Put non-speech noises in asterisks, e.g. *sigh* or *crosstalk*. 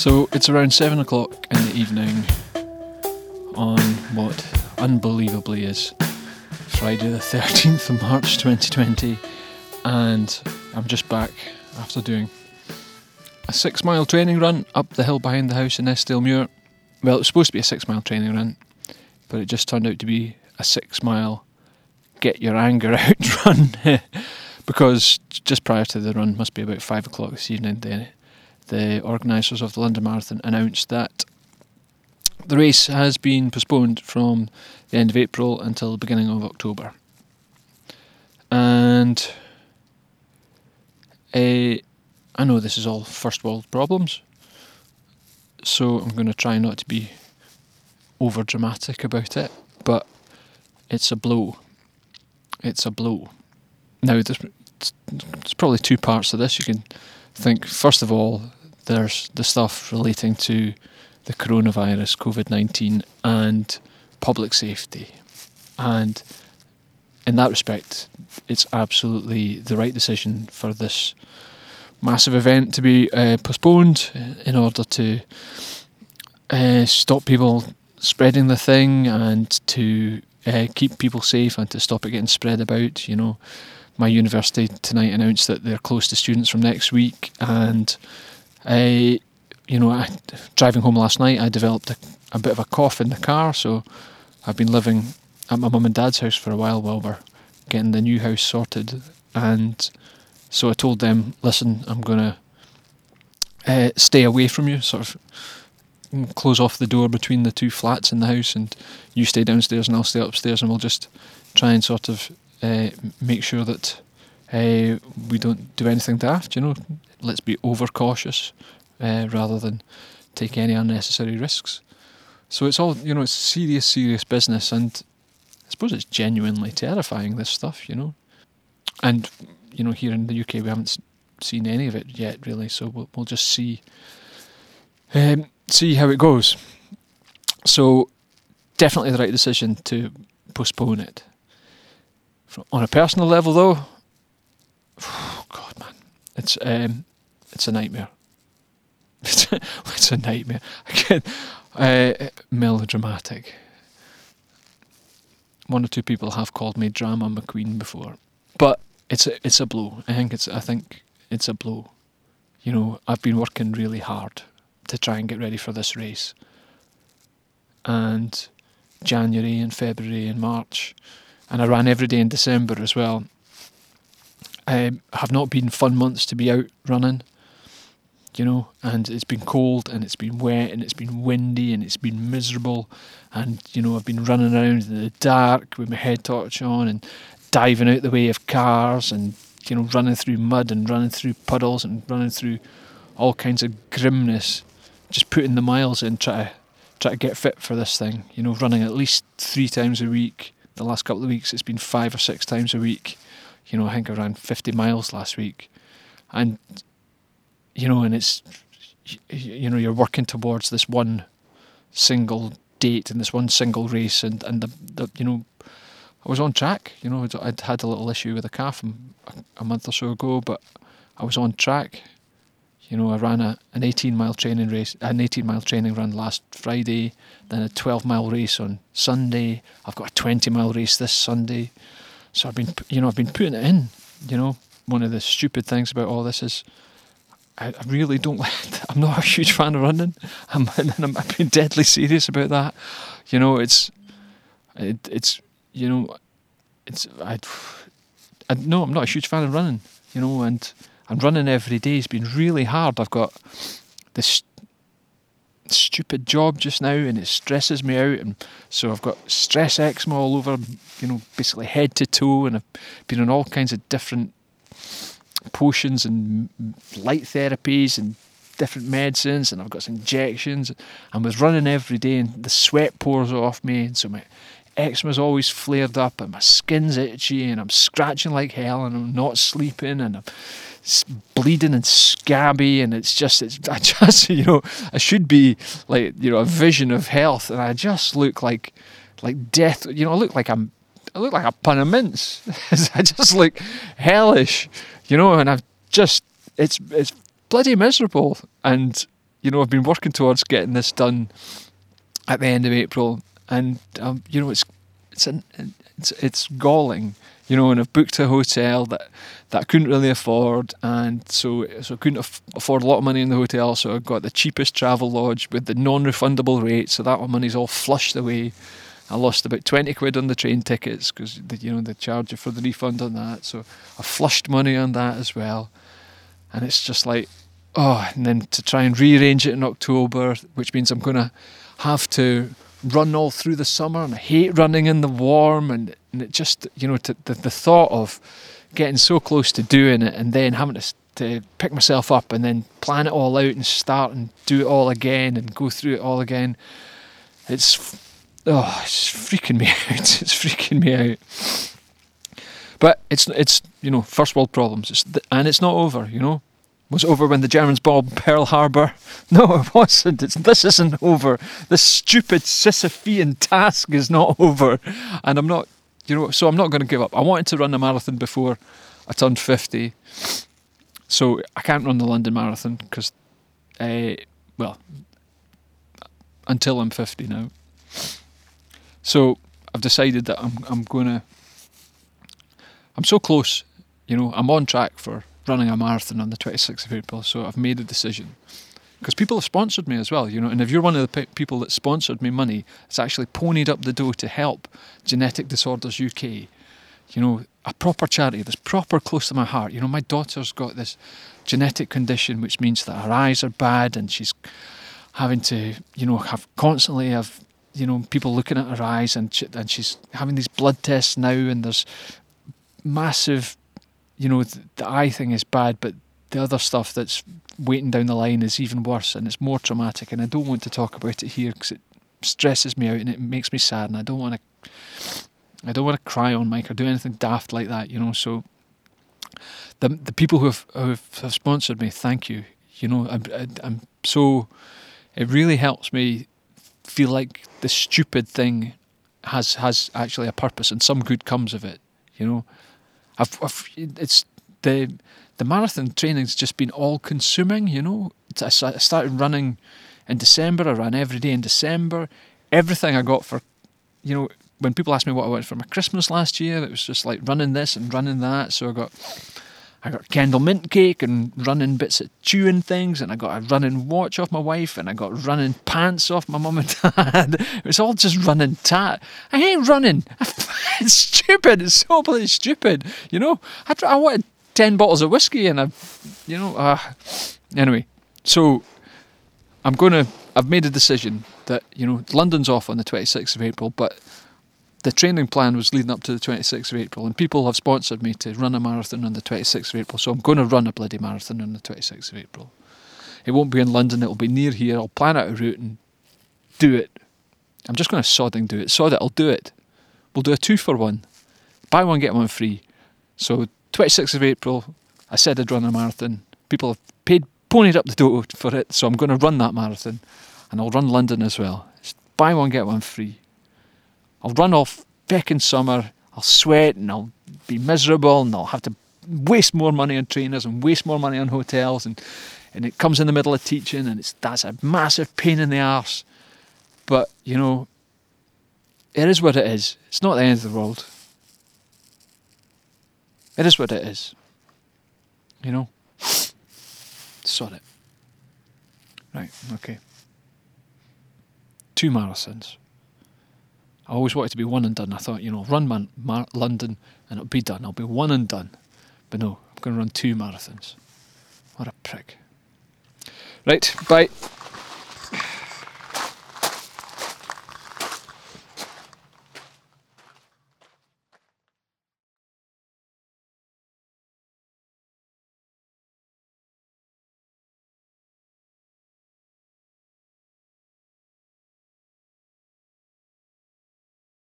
So it's around seven o'clock in the evening on what unbelievably is Friday the 13th of March 2020, and I'm just back after doing a six mile training run up the hill behind the house in Eskdalemuir. Well, it was supposed to be a six mile training run, but it just turned out to be a six mile get your anger *laughs* out run *laughs* because just prior to the run, must be about five o'clock this evening, the, the organisers of the London Marathon announced that the race has been postponed from the end of April until the beginning of October. And uh, I know this is all first world problems, so I'm going to try not to be over dramatic about it, but it's a blow. It's a blow. Now, there's, there's probably two parts to this. You can think, first of all, there's the stuff relating to the coronavirus, COVID 19, and public safety. And in that respect, it's absolutely the right decision for this massive event to be uh, postponed in order to uh, stop people spreading the thing and to uh, keep people safe and to stop it getting spread about. You know, my university tonight announced that they're closed to students from next week, and I, you know, I, driving home last night, I developed a, a bit of a cough in the car, so I've been living at my mum and dad's house for a while while we're getting the new house sorted, and so I told them, listen, I'm gonna uh, stay away from you, sort of close off the door between the two flats in the house, and you stay downstairs and I'll stay upstairs, and we'll just try and sort of uh, make sure that uh, we don't do anything daft. You know, let's be overcautious uh, rather than take any unnecessary risks. So it's all you know, it's serious, serious business, and I suppose it's genuinely terrifying. This stuff, you know, and you know, here in the UK we haven't seen any of it yet, really. So we'll, we'll just see um, see how it goes. So definitely the right decision to postpone it. On a personal level, though, it's um, it's a nightmare. *laughs* it's a nightmare. Again, uh, melodramatic. One or two people have called me drama McQueen before, but it's a, it's a blow. I think it's I think it's a blow. You know, I've been working really hard to try and get ready for this race, and January and February and March, and I ran every day in December as well. Um, have not been fun months to be out running, you know, and it's been cold and it's been wet and it's been windy and it's been miserable, and you know I've been running around in the dark with my head torch on and diving out the way of cars and you know running through mud and running through puddles and running through all kinds of grimness, just putting the miles in try to try to get fit for this thing. You know, running at least three times a week. The last couple of weeks, it's been five or six times a week. You know, I think I ran 50 miles last week, and you know, and it's you know you're working towards this one single date and this one single race, and and the, the you know. I was on track, you know. I'd had a little issue with a calf a month or so ago, but I was on track. You know, I ran a, an 18 mile training race, an 18 mile training run last Friday, then a 12 mile race on Sunday. I've got a 20 mile race this Sunday. So I've been, you know, I've been putting it in. You know, one of the stupid things about all this is I, really don't *laughs* like. I'm not a huge fan of running. I'm, *laughs* I'm I've been deadly serious about that. You know, it's it, it's you know, it's I, I no, I'm not a huge fan of running. You know, and and running every day has been really hard. I've got this stupid job just now, and it stresses me out, and so I've got stress eczema all over. You know, basically head to toe, and I've been on all kinds of different potions and light therapies and different medicines and I've got some injections and was running every day and the sweat pours off me and so my eczema's always flared up and my skin's itchy and I'm scratching like hell and I'm not sleeping and I'm bleeding and scabby and it's just it's *laughs* I just you know I should be like you know a vision of health and I just look like like death you know I look like I'm I look like a pun of mince. *laughs* I just look hellish you know, and I've just it's it's bloody miserable, and you know, I've been working towards getting this done at the end of April, and um, you know, it's it's an, it's it's galling, you know, and I've booked a hotel that that I couldn't really afford, and so so I couldn't af- afford a lot of money in the hotel, so I got the cheapest travel lodge with the non-refundable rate, so that money's all flushed away. I lost about 20 quid on the train tickets because you know they charge you for the refund on that. So I flushed money on that as well. And it's just like, oh, and then to try and rearrange it in October, which means I'm to have to run all through the summer and I hate running in the warm. And, and it just, you know, to, the, the thought of getting so close to doing it and then having to, to pick myself up and then plan it all out and start and do it all again and go through it all again. It's oh, it's freaking me *laughs* out. It's freaking me out. But it's it's you know first world problems, it's th- and it's not over. You know, was over when the Germans bombed Pearl Harbor? *laughs* No, it wasn't. It's, this isn't over. This stupid Sisyphean task is not *laughs* over, and I'm not. You know, so I'm not going to give up. I wanted to run a marathon before I turned fifty, so I can't run the London Marathon because, uh, well, until I'm fifty now. So I've decided that I'm I'm gonna I'm so close, you know, I'm on track for running a marathon on the 26th of April, so I've made a decision. Because people have sponsored me as well, you know, and if you're one of the pe- people that sponsored me money, it's actually ponied up the dough to help Genetic Disorders UK. You know, a proper charity that's proper close to my heart. You know, my daughter's got this genetic condition which means that her eyes are bad and she's having to, you know, have constantly have you know people looking at her eyes and she, and she's having these blood tests now and there's massive you know the, eye thing is bad but the other stuff that's waiting down the line is even worse and it's more traumatic and I don't want to talk about it here because it stresses me out and it makes me sad and I don't want to I don't want to cry on mic or do anything daft like that you know so the the people who have, who have sponsored me thank you you know I'm, I'm so it really helps me feel like the stupid thing has has actually a purpose and some good comes of it. You know, I've, I've it's the the marathon training's just been all consuming. You know, I started running in December. I ran every day in December. Everything I got for, you know, when people asked me what I wanted for my Christmas last year, it was just like running this and running that. So I got I got Kendal mint cake and running bits of chewing things, and I got a running watch off my wife, and I got running pants off my mum and *laughs* dad. it was all just running tat. I hate running. *laughs* it's stupid. It's so bloody stupid. You know, I, I wanted 10 bottles of whiskey, and I, you know, uh, anyway. So I'm to, I've made a decision that, you know, London's off on the 26th of April, but the training plan was leading up to the 26th of April, and people have sponsored me to run a marathon on the 26th of April. So I'm going to run a bloody marathon on the 26th of April. It won't be in London, it'll be near here. I'll plan out a route and do it. I'm just going to sodding do it. Sod it, I'll do it. We'll do a two for one. Buy one, get one free. So 26th of April, I said I'd run a marathon. People have paid, ponied up the dough for it, so I'm going to run that marathon. And I'll run London as well. It's buy one, get one free. I'll run off back in summer, I'll sweat and I'll be miserable and I'll have to waste more money on trainers and waste more money on hotels and and it comes in the middle of teaching and it's that's a massive pain in the arse. But, you know, it is what it is. It's not the end of the world. It is what it is. You know? Sod it. Right, okay. Two marathons. I always wanted to be one and done. I thought, you know, run man, Mar- London and it'll be done. I'll be one and done. But no, I'm going to run two marathons. What a prick. Right, bye.